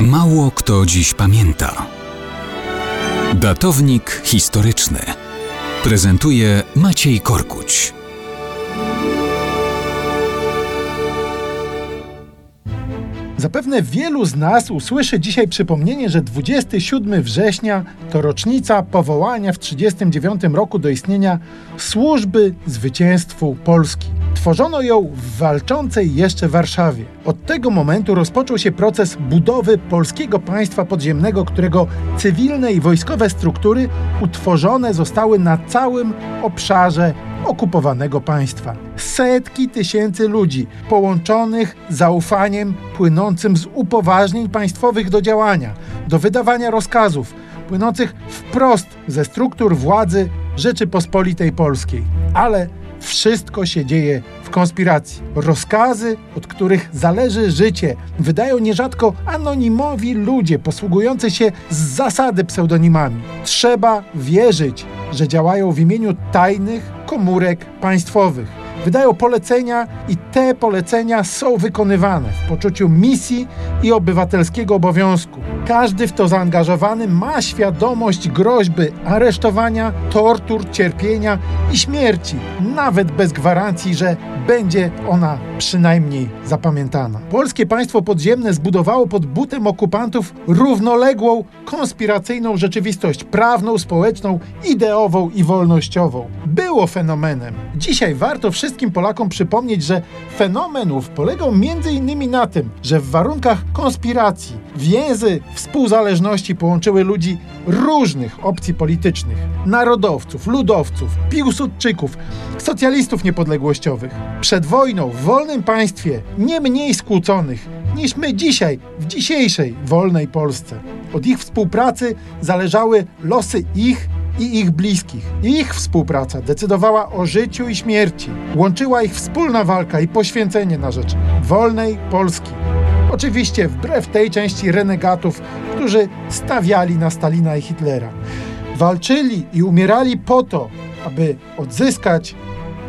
Mało kto dziś pamięta. Datownik historyczny prezentuje Maciej Korkuć. Zapewne wielu z nas usłyszy dzisiaj przypomnienie, że 27 września to rocznica powołania w 1939 roku do istnienia Służby Zwycięstwu Polski. Tworzono ją w walczącej jeszcze Warszawie. Od tego momentu rozpoczął się proces budowy polskiego państwa podziemnego, którego cywilne i wojskowe struktury utworzone zostały na całym obszarze okupowanego państwa. Setki tysięcy ludzi połączonych zaufaniem płynącym z upoważnień państwowych do działania, do wydawania rozkazów, płynących wprost ze struktur władzy Rzeczypospolitej Polskiej. Ale wszystko się dzieje w konspiracji. Rozkazy, od których zależy życie, wydają nierzadko anonimowi ludzie posługujący się z zasady pseudonimami. Trzeba wierzyć, że działają w imieniu tajnych komórek państwowych. Wydają polecenia i te polecenia są wykonywane w poczuciu misji i obywatelskiego obowiązku. Każdy w to zaangażowany ma świadomość groźby aresztowania, tortur, cierpienia i śmierci, nawet bez gwarancji, że będzie ona przynajmniej zapamiętana. Polskie państwo podziemne zbudowało pod butem okupantów równoległą, konspiracyjną rzeczywistość prawną, społeczną, ideową i wolnościową. Było fenomenem. Dzisiaj warto wszystkim Polakom przypomnieć, że fenomen ów polegał m.in. na tym, że w warunkach konspiracji więzy współzależności połączyły ludzi różnych opcji politycznych: narodowców, ludowców, piłsudczyków, socjalistów niepodległościowych. Przed wojną w wolnym państwie nie mniej skłóconych niż my dzisiaj w dzisiejszej wolnej Polsce. Od ich współpracy zależały losy ich i ich bliskich. Ich współpraca decydowała o życiu i śmierci. Łączyła ich wspólna walka i poświęcenie na rzecz wolnej Polski. Oczywiście wbrew tej części renegatów, którzy stawiali na Stalina i Hitlera. Walczyli i umierali po to, aby odzyskać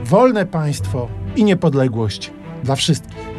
wolne państwo i niepodległość dla wszystkich.